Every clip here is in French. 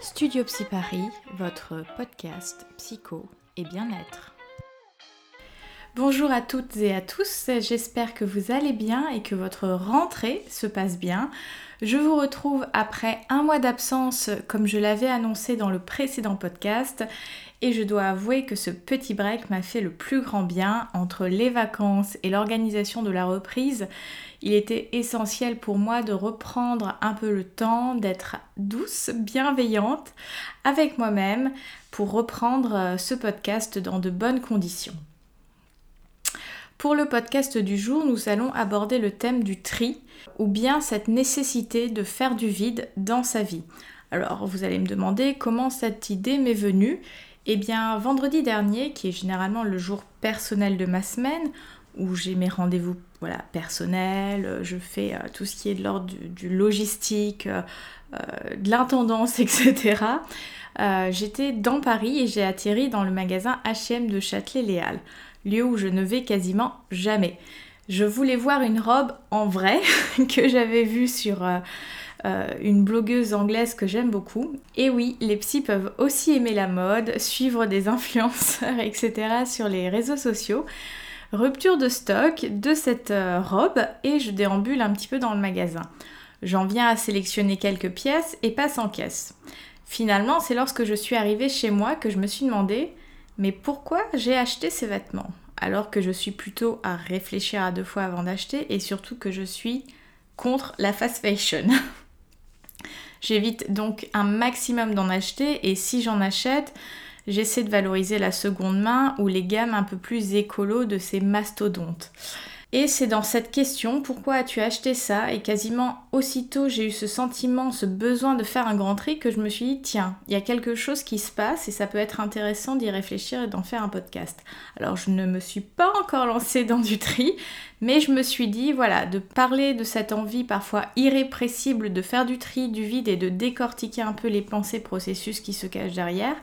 Studio Psy Paris, votre podcast psycho et bien-être. Bonjour à toutes et à tous, j'espère que vous allez bien et que votre rentrée se passe bien. Je vous retrouve après un mois d'absence comme je l'avais annoncé dans le précédent podcast et je dois avouer que ce petit break m'a fait le plus grand bien entre les vacances et l'organisation de la reprise. Il était essentiel pour moi de reprendre un peu le temps, d'être douce, bienveillante avec moi-même pour reprendre euh, ce podcast dans de bonnes conditions. Pour le podcast du jour, nous allons aborder le thème du tri ou bien cette nécessité de faire du vide dans sa vie. Alors vous allez me demander comment cette idée m'est venue. Eh bien vendredi dernier, qui est généralement le jour personnel de ma semaine, où j'ai mes rendez-vous voilà, personnels, je fais euh, tout ce qui est de l'ordre du, logistique, euh, euh, de l'intendance, etc. J'étais dans Paris et j'ai atterri dans le magasin HM de Châtelet-Léal, lieu où je ne vais quasiment jamais. Je voulais voir une robe en vrai que j'avais vue sur une blogueuse anglaise que j'aime beaucoup. Et oui, les psys peuvent aussi aimer la mode, suivre des influenceurs, etc. sur les réseaux sociaux. Rupture de stock de cette euh, robe et je déambule un petit peu dans le magasin. J'en viens à sélectionner quelques pièces et passe en caisse. Finalement, c'est lorsque je suis arrivée chez moi que je me suis demandé mais pourquoi j'ai acheté ces vêtements? Alors que je suis plutôt à réfléchir à deux fois avant d'acheter et surtout que je suis contre la fast fashion. J'évite donc un maximum d'en acheter et si j'en achète, j'essaie de valoriser la seconde main ou les gammes un peu plus écolo de ces mastodontes. Et c'est dans cette question, pourquoi as-tu acheté ça? Et quasiment aussitôt j'ai eu ce sentiment, ce besoin de faire un grand tri que je me suis dit, tiens, il y a quelque chose qui se passe et ça peut être intéressant d'y réfléchir et d'en faire un podcast. Alors je ne me suis pas encore lancée dans du tri, mais je me suis dit, voilà, de parler de cette envie parfois irrépressible de faire du tri, du vide et de décortiquer un peu les pensées, processus qui se cachent derrière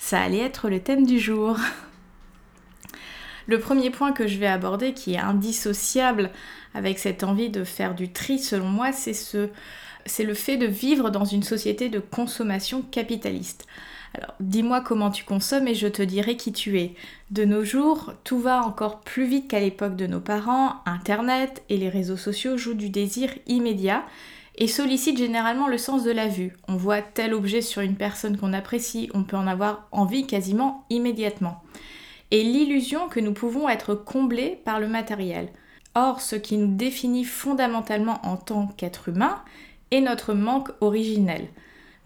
ça allait être le thème du jour. Le premier point que je vais aborder, qui est indissociable avec cette envie de faire du tri, selon moi, c'est ce, c'est le fait de vivre dans une société de consommation capitaliste. Alors, dis-moi comment tu consommes et je te dirai qui tu es. De nos jours, tout va encore plus vite qu'à l'époque de nos parents. Internet et les réseaux sociaux jouent du désir immédiat et sollicite généralement le sens de la vue. On voit tel objet sur une personne qu'on apprécie, on peut en avoir envie quasiment immédiatement. Et l'illusion que nous pouvons être comblés par le matériel. Or, ce qui nous définit fondamentalement en tant qu'être humain est notre manque originel.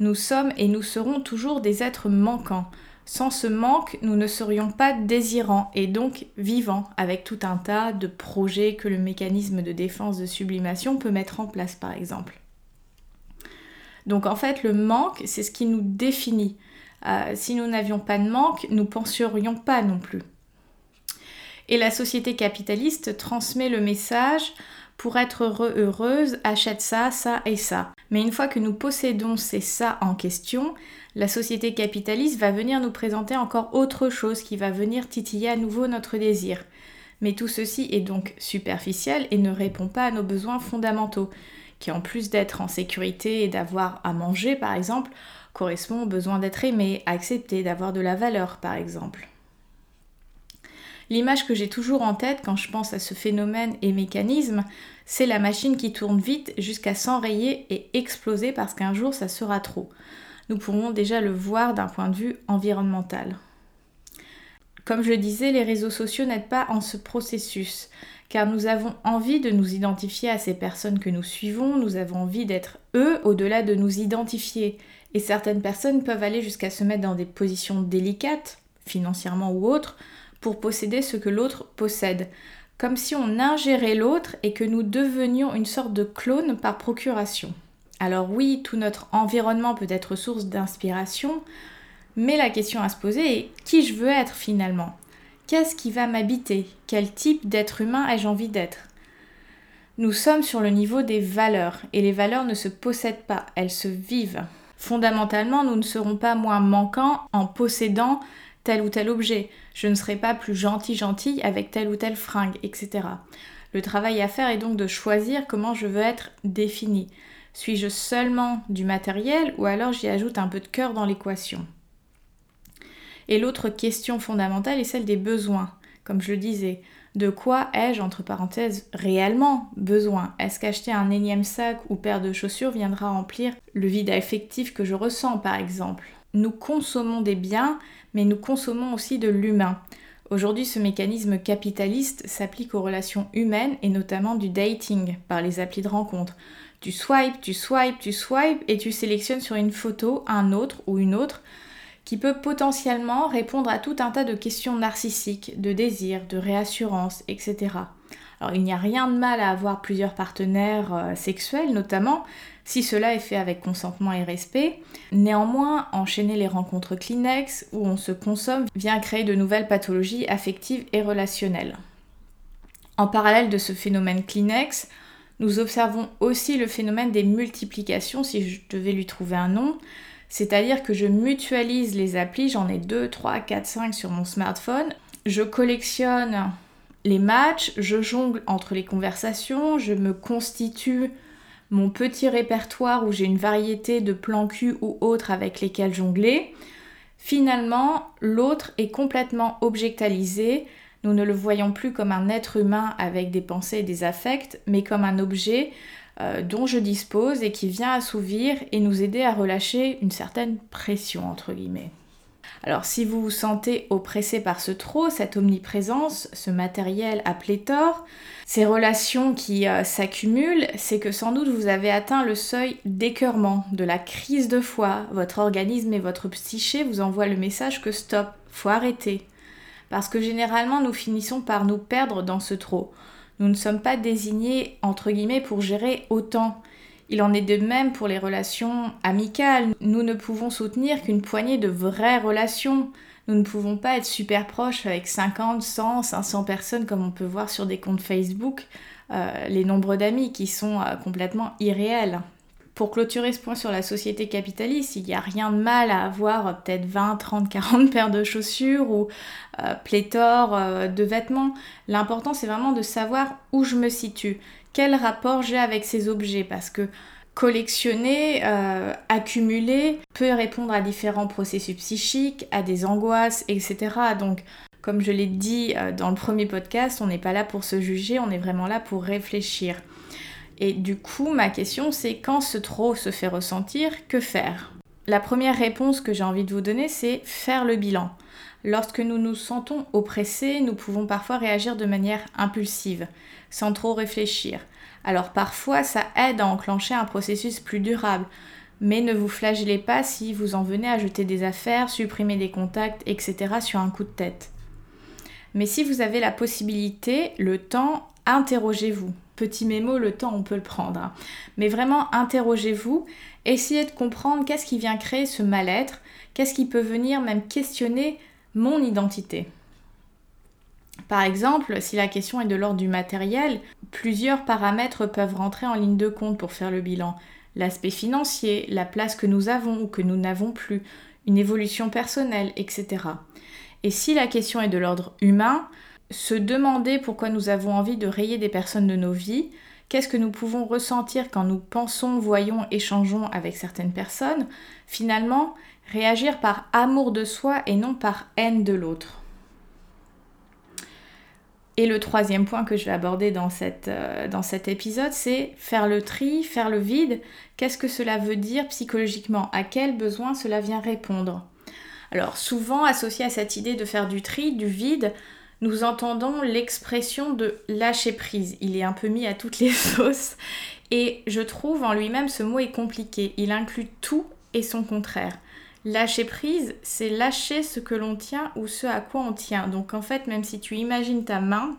Nous sommes et nous serons toujours des êtres manquants. Sans ce manque, nous ne serions pas désirants et donc vivants, avec tout un tas de projets que le mécanisme de défense de sublimation peut mettre en place par exemple. Donc en fait, le manque, c'est ce qui nous définit. Euh, si nous n'avions pas de manque, nous penserions pas non plus. Et la société capitaliste transmet le message pour être heureux, heureuse, achète ça, ça et ça. Mais une fois que nous possédons ces ça en question, la société capitaliste va venir nous présenter encore autre chose qui va venir titiller à nouveau notre désir. Mais tout ceci est donc superficiel et ne répond pas à nos besoins fondamentaux qui en plus d'être en sécurité et d'avoir à manger par exemple, correspond au besoin d'être aimé, accepté, d'avoir de la valeur par exemple. L'image que j'ai toujours en tête quand je pense à ce phénomène et mécanisme, c'est la machine qui tourne vite jusqu'à s'enrayer et exploser parce qu'un jour ça sera trop. Nous pourrons déjà le voir d'un point de vue environnemental. Comme je disais, les réseaux sociaux n'aident pas en ce processus car nous avons envie de nous identifier à ces personnes que nous suivons, nous avons envie d'être eux au-delà de nous identifier. Et certaines personnes peuvent aller jusqu'à se mettre dans des positions délicates, financièrement ou autres, pour posséder ce que l'autre possède, comme si on ingérait l'autre et que nous devenions une sorte de clone par procuration. Alors oui, tout notre environnement peut être source d'inspiration, mais la question à se poser est qui je veux être finalement? Qu'est-ce qui va m'habiter? Quel type d'être humain ai-je envie d'être? Nous sommes sur le niveau des valeurs, et les valeurs ne se possèdent pas, elles se vivent. Fondamentalement, nous ne serons pas moins manquants en possédant tel ou tel objet. Je ne serai pas plus gentil gentille avec telle ou telle fringue, etc. Le travail à faire est donc de choisir comment je veux être définie. Suis-je seulement du matériel ou alors j'y ajoute un peu de cœur dans l'équation? Et l'autre question fondamentale est celle des besoins. Comme je le disais, de quoi ai-je, entre parenthèses, réellement besoin? Est-ce qu'acheter un énième sac ou paire de chaussures viendra remplir le vide affectif que je ressens, par exemple? Nous consommons des biens, mais nous consommons aussi de l'humain. Aujourd'hui, ce mécanisme capitaliste s'applique aux relations humaines et notamment du dating par les applis de rencontre. Tu swipes, tu swipes, tu swipes et tu sélectionnes sur une photo un autre ou une autre qui peut potentiellement répondre à tout un tas de questions narcissiques, de désir, de réassurance, etc. Alors il n'y a rien de mal à avoir plusieurs partenaires euh, sexuels notamment, si cela est fait avec consentement et respect. Néanmoins, enchaîner les rencontres Kleenex où on se consomme vient créer de nouvelles pathologies affectives et relationnelles. En parallèle de ce phénomène Kleenex, nous observons aussi le phénomène des multiplications, si je devais lui trouver un nom, c'est-à-dire que je mutualise les applis, j'en ai 2, 3, 4, 5 sur mon smartphone. Je collectionne les matchs, je jongle entre les conversations, je me constitue mon petit répertoire où j'ai une variété de plans cul ou autres avec lesquels jongler. Finalement, l'autre est complètement objectalisé. Nous ne le voyons plus comme un être humain avec des pensées et des affects, mais comme un objet euh, dont je dispose et qui vient assouvir et nous aider à relâcher une certaine pression, entre guillemets. Alors si vous vous sentez oppressé par ce trop, cette omniprésence, ce matériel à pléthore, ces relations qui euh, s'accumulent, c'est que sans doute vous avez atteint le seuil d'écœurement, de la crise de foi. Votre organisme et votre psyché vous envoient le message que stop, faut arrêter. Parce que généralement nous finissons par nous perdre dans ce trop. Nous ne sommes pas désignés, entre guillemets, pour gérer autant. Il en est de même pour les relations amicales. Nous ne pouvons soutenir qu'une poignée de vraies relations. Nous ne pouvons pas être super proches avec 50, 100, 500 personnes comme on peut voir sur des comptes Facebook, euh, les nombres d'amis qui sont euh, complètement irréels. Pour clôturer ce point sur la société capitaliste, il n'y a rien de mal à avoir euh, peut-être 20, 30, 40 paires de chaussures ou euh, pléthore euh, de vêtements. L'important, c'est vraiment de savoir où je me situe, quel rapport j'ai avec ces objets, parce que collectionner, accumuler peut répondre à différents processus psychiques, à des angoisses, etc. Donc, comme je l'ai dit dans le premier podcast, on n'est pas là pour se juger, on est vraiment là pour réfléchir. Et du coup, ma question c'est quand ce trop se fait ressentir, que faire? La première réponse que j'ai envie de vous donner, c'est faire le bilan. Lorsque nous nous sentons oppressés, nous pouvons parfois réagir de manière impulsive, sans trop réfléchir. Alors parfois, ça aide à enclencher un processus plus durable. Mais ne vous flagellez pas si vous en venez à jeter des affaires, supprimer des contacts, etc. sur un coup de tête. Mais si vous avez la possibilité, le temps, interrogez-vous. Petit mémo, le temps, on peut le prendre. Hein. Mais vraiment, interrogez-vous, essayez de comprendre qu'est-ce qui vient créer ce mal-être, qu'est-ce qui peut venir même questionner mon identité. Par exemple, si la question est de l'ordre du matériel, plusieurs paramètres peuvent rentrer en ligne de compte pour faire le bilan. L'aspect financier, la place que nous avons ou que nous n'avons plus, une évolution personnelle, etc. Et si la question est de l'ordre humain, se demander pourquoi nous avons envie de rayer des personnes de nos vies, qu'est-ce que nous pouvons ressentir quand nous pensons, voyons, échangeons avec certaines personnes, finalement, réagir par amour de soi et non par haine de l'autre. Et le troisième point que je vais aborder dans, euh, dans cet épisode, c'est faire le tri, faire le vide. Qu'est-ce que cela veut dire psychologiquement? À quel besoin cela vient répondre? Alors souvent associé à cette idée de faire du tri, du vide, nous entendons l'expression de lâcher prise. Il est un peu mis à toutes les sauces. Et je trouve en lui-même ce mot est compliqué. Il inclut tout et son contraire. Lâcher prise, c'est lâcher ce que l'on tient ou ce à quoi on tient. Donc en fait, même si tu imagines ta main,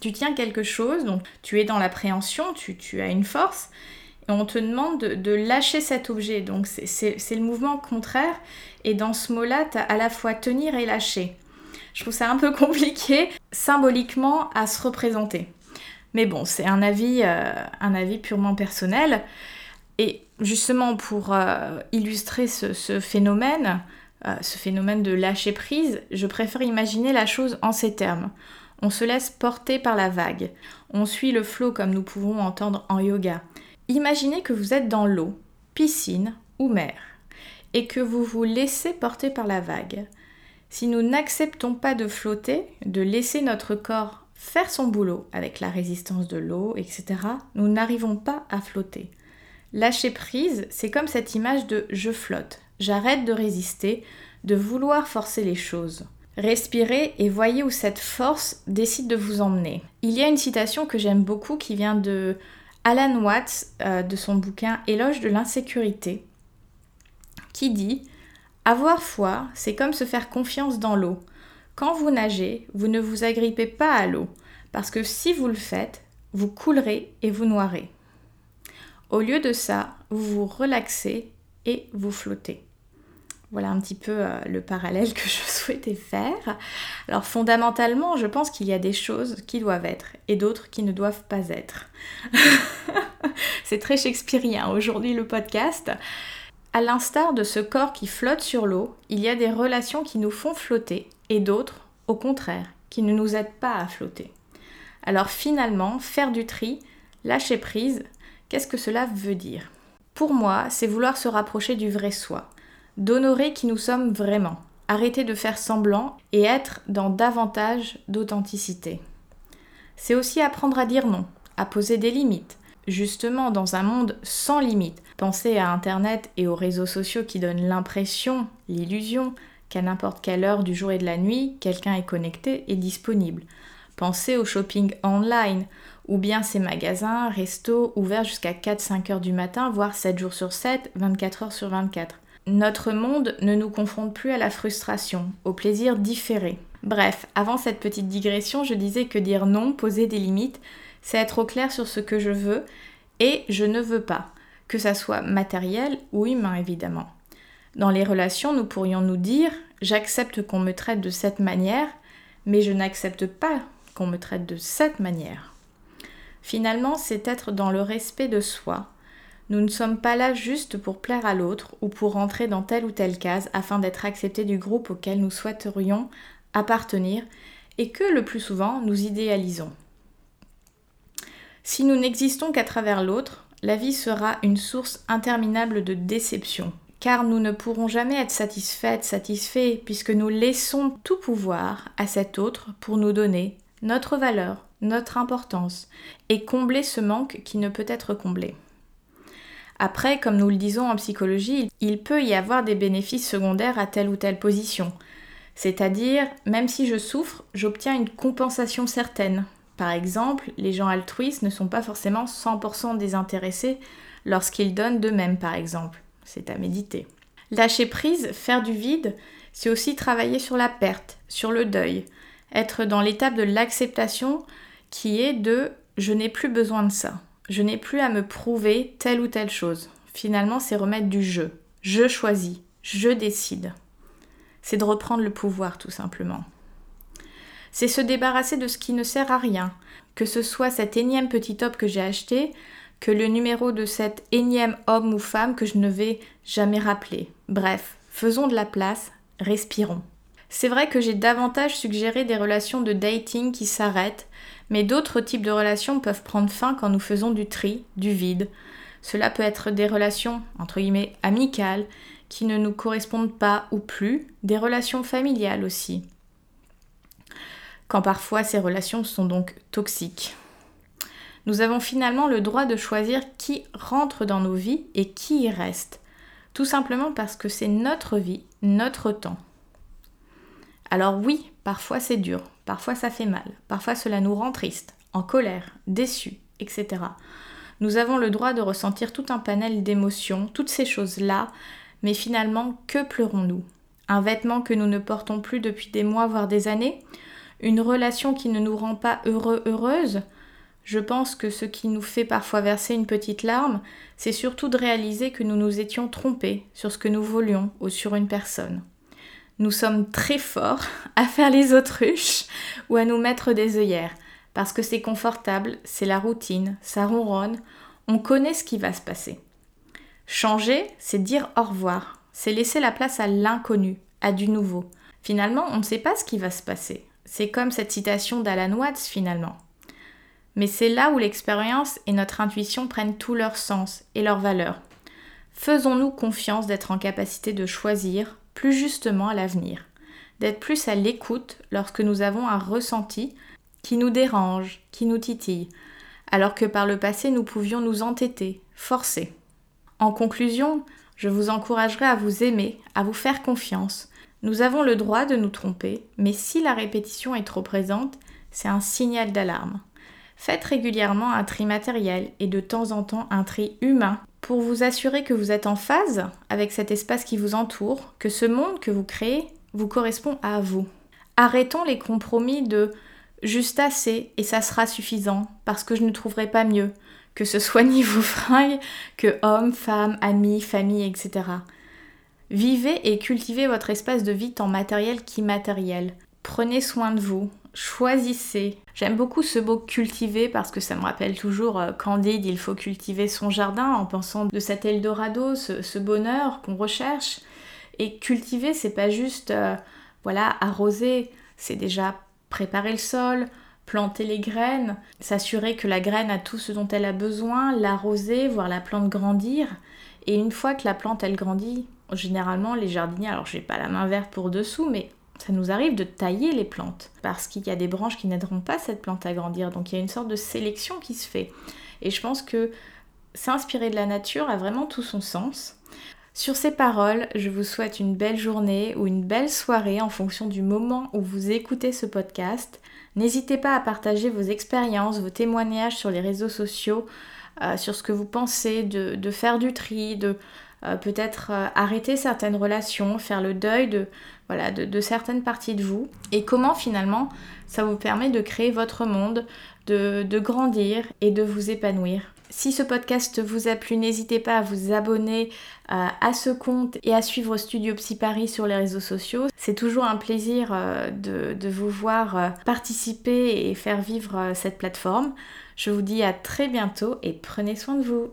tu tiens quelque chose, donc tu es dans l'appréhension, tu, as une force, et on te demande de, de lâcher cet objet. Donc c'est le mouvement contraire. Et dans ce mot-là, tu as à la fois tenir et lâcher. Je trouve ça un peu compliqué symboliquement à se représenter. Mais bon, c'est un avis, euh, un avis purement personnel. Et justement pour euh, illustrer ce, phénomène, euh, ce phénomène de lâcher prise, je préfère imaginer la chose en ces termes. On se laisse porter par la vague. On suit le flot comme nous pouvons entendre en yoga. Imaginez que vous êtes dans l'eau, piscine ou mer, et que vous vous laissez porter par la vague. Si nous n'acceptons pas de flotter, de laisser notre corps faire son boulot avec la résistance de l'eau, etc., nous n'arrivons pas à flotter. Lâcher prise, c'est comme cette image de je flotte, j'arrête de résister, de vouloir forcer les choses. Respirez et voyez où cette force décide de vous emmener. Il y a une citation que j'aime beaucoup qui vient de Alan Watts euh, de son bouquin Éloge de l'insécurité qui dit Avoir foi, c'est comme se faire confiance dans l'eau. Quand vous nagez, vous ne vous agrippez pas à l'eau, parce que si vous le faites, vous coulerez et vous noierez. Au lieu de ça, vous vous relaxez et vous flottez. Voilà un petit peu euh, le parallèle que je souhaitais faire. Alors fondamentalement, je pense qu'il y a des choses qui doivent être et d'autres qui ne doivent pas être. C'est très shakespearien aujourd'hui le podcast. À l'instar de ce corps qui flotte sur l'eau, il y a des relations qui nous font flotter et d'autres, au contraire, qui ne nous aident pas à flotter. Alors finalement, faire du tri, lâcher prise, qu'est-ce que cela veut dire? Pour moi, c'est vouloir se rapprocher du vrai soi, d'honorer qui nous sommes vraiment, arrêter de faire semblant et être dans davantage d'authenticité. C'est aussi apprendre à dire non, à poser des limites, justement dans un monde sans limites. Pensez à Internet et aux réseaux sociaux qui donnent l'impression, l'illusion, qu'à n'importe quelle heure du jour et de la nuit, quelqu'un est connecté et disponible. Pensez au shopping online, ou bien ces magasins, restos ouverts jusqu'à 4-5 heures du matin, voire 7 jours sur 7, 24 heures sur 24. Notre monde ne nous confronte plus à la frustration, au plaisir différé. Bref, avant cette petite digression, je disais que dire non, poser des limites, c'est être au clair sur ce que je veux et je ne veux pas, que ça soit matériel ou humain évidemment. Dans les relations, nous pourrions nous dire j'accepte qu'on me traite de cette manière, mais je n'accepte pas qu'on me traite de cette manière. Finalement, c'est être dans le respect de soi. Nous ne sommes pas là juste pour plaire à l'autre ou pour rentrer dans telle ou telle case afin d'être acceptés du groupe auquel nous souhaiterions appartenir et que le plus souvent nous idéalisons. Si nous n'existons qu'à travers l'autre, la vie sera une source interminable de déception, car nous ne pourrons jamais être satisfaites, satisfaits, puisque nous laissons tout pouvoir à cet autre pour nous donner notre valeur, notre importance, et combler ce manque qui ne peut être comblé. Après, comme nous le disons en psychologie, il peut y avoir des bénéfices secondaires à telle ou telle position. C'est-à-dire, même si je souffre, j'obtiens une compensation certaine. Par exemple, les gens altruistes ne sont pas forcément 100% désintéressés lorsqu'ils donnent d'eux-mêmes, par exemple. C'est à méditer. Lâcher prise, faire du vide, c'est aussi travailler sur la perte, sur le deuil, être dans l'étape de l'acceptation qui est de je n'ai plus besoin de ça, je n'ai plus à me prouver telle ou telle chose. Finalement, c'est remettre du je. Je choisis, je décide. C'est de reprendre le pouvoir tout simplement. C'est se débarrasser de ce qui ne sert à rien, que ce soit cet énième petit top que j'ai acheté, que le numéro de cet énième homme ou femme que je ne vais jamais rappeler. Bref, faisons de la place, respirons. C'est vrai que j'ai davantage suggéré des relations de dating qui s'arrêtent, mais d'autres types de relations peuvent prendre fin quand nous faisons du tri, du vide. Cela peut être des relations, entre guillemets, amicales, qui ne nous correspondent pas ou plus, des relations familiales aussi. Quand parfois ces relations sont donc toxiques. Nous avons finalement le droit de choisir qui rentre dans nos vies et qui y reste, tout simplement parce que c'est notre vie, notre temps. Alors oui, parfois c'est dur, parfois ça fait mal, parfois cela nous rend triste, en colère, déçu, etc. Nous avons le droit de ressentir tout un panel d'émotions, toutes ces choses-là, mais finalement, que pleurons-nous? Un vêtement que nous ne portons plus depuis des mois, voire des années? Une relation qui ne nous rend pas heureux, heureuse Je pense que ce qui nous fait parfois verser une petite larme, c'est surtout de réaliser que nous nous étions trompés sur ce que nous voulions ou sur une personne nous sommes très forts à faire les autruches ou à nous mettre des œillères, parce que c'est confortable, c'est la routine, ça ronronne, on connaît ce qui va se passer. Changer, c'est dire au revoir, c'est laisser la place à l'inconnu, à du nouveau. Finalement, on ne sait pas ce qui va se passer. C'est comme cette citation d'Alan Watts finalement. Mais c'est là où l'expérience et notre intuition prennent tout leur sens et leur valeur. Faisons-nous confiance d'être en capacité de choisir plus justement à l'avenir, d'être plus à l'écoute lorsque nous avons un ressenti qui nous dérange, qui nous titille, alors que par le passé nous pouvions nous entêter, forcer. En conclusion, je vous encouragerai à vous aimer, à vous faire confiance. Nous avons le droit de nous tromper, mais si la répétition est trop présente, c'est un signal d'alarme. Faites régulièrement un tri matériel et de temps en temps un tri humain pour vous assurer que vous êtes en phase avec cet espace qui vous entoure, que ce monde que vous créez vous correspond à vous. Arrêtons les compromis de juste assez et ça sera suffisant parce que je ne trouverai pas mieux, que ce soit niveau fringues, que hommes, femmes, amis, famille, etc. Vivez et cultivez votre espace de vie tant matériel qu'immatériel. Prenez soin de vous, choisissez. J'aime beaucoup ce mot cultiver parce que ça me rappelle toujours euh, Candide, il faut cultiver son jardin en pensant de cet Eldorado, ce, bonheur qu'on recherche. Et cultiver, c'est pas juste euh, voilà, arroser, c'est déjà préparer le sol, planter les graines, s'assurer que la graine a tout ce dont elle a besoin, l'arroser, voir la plante grandir. Et une fois que la plante elle grandit, généralement les jardiniers, alors j'ai pas la main verte pour dessous, mais ça nous arrive de tailler les plantes parce qu'il y a des branches qui n'aideront pas cette plante à grandir. Donc il y a une sorte de sélection qui se fait. Et je pense que s'inspirer de la nature a vraiment tout son sens. Sur ces paroles, je vous souhaite une belle journée ou une belle soirée en fonction du moment où vous écoutez ce podcast. N'hésitez pas à partager vos expériences, vos témoignages sur les réseaux sociaux, euh, sur ce que vous pensez de, faire du tri, de euh, peut-être euh, arrêter certaines relations, faire le deuil de, voilà, de, certaines parties de vous, et comment finalement ça vous permet de créer votre monde, de, de grandir et de vous épanouir. Si ce podcast vous a plu, n'hésitez pas à vous abonner euh, à ce compte et à suivre Studio Psy Paris sur les réseaux sociaux. C'est toujours un plaisir euh, de, vous voir participer et faire vivre cette plateforme. Je vous dis à très bientôt et prenez soin de vous.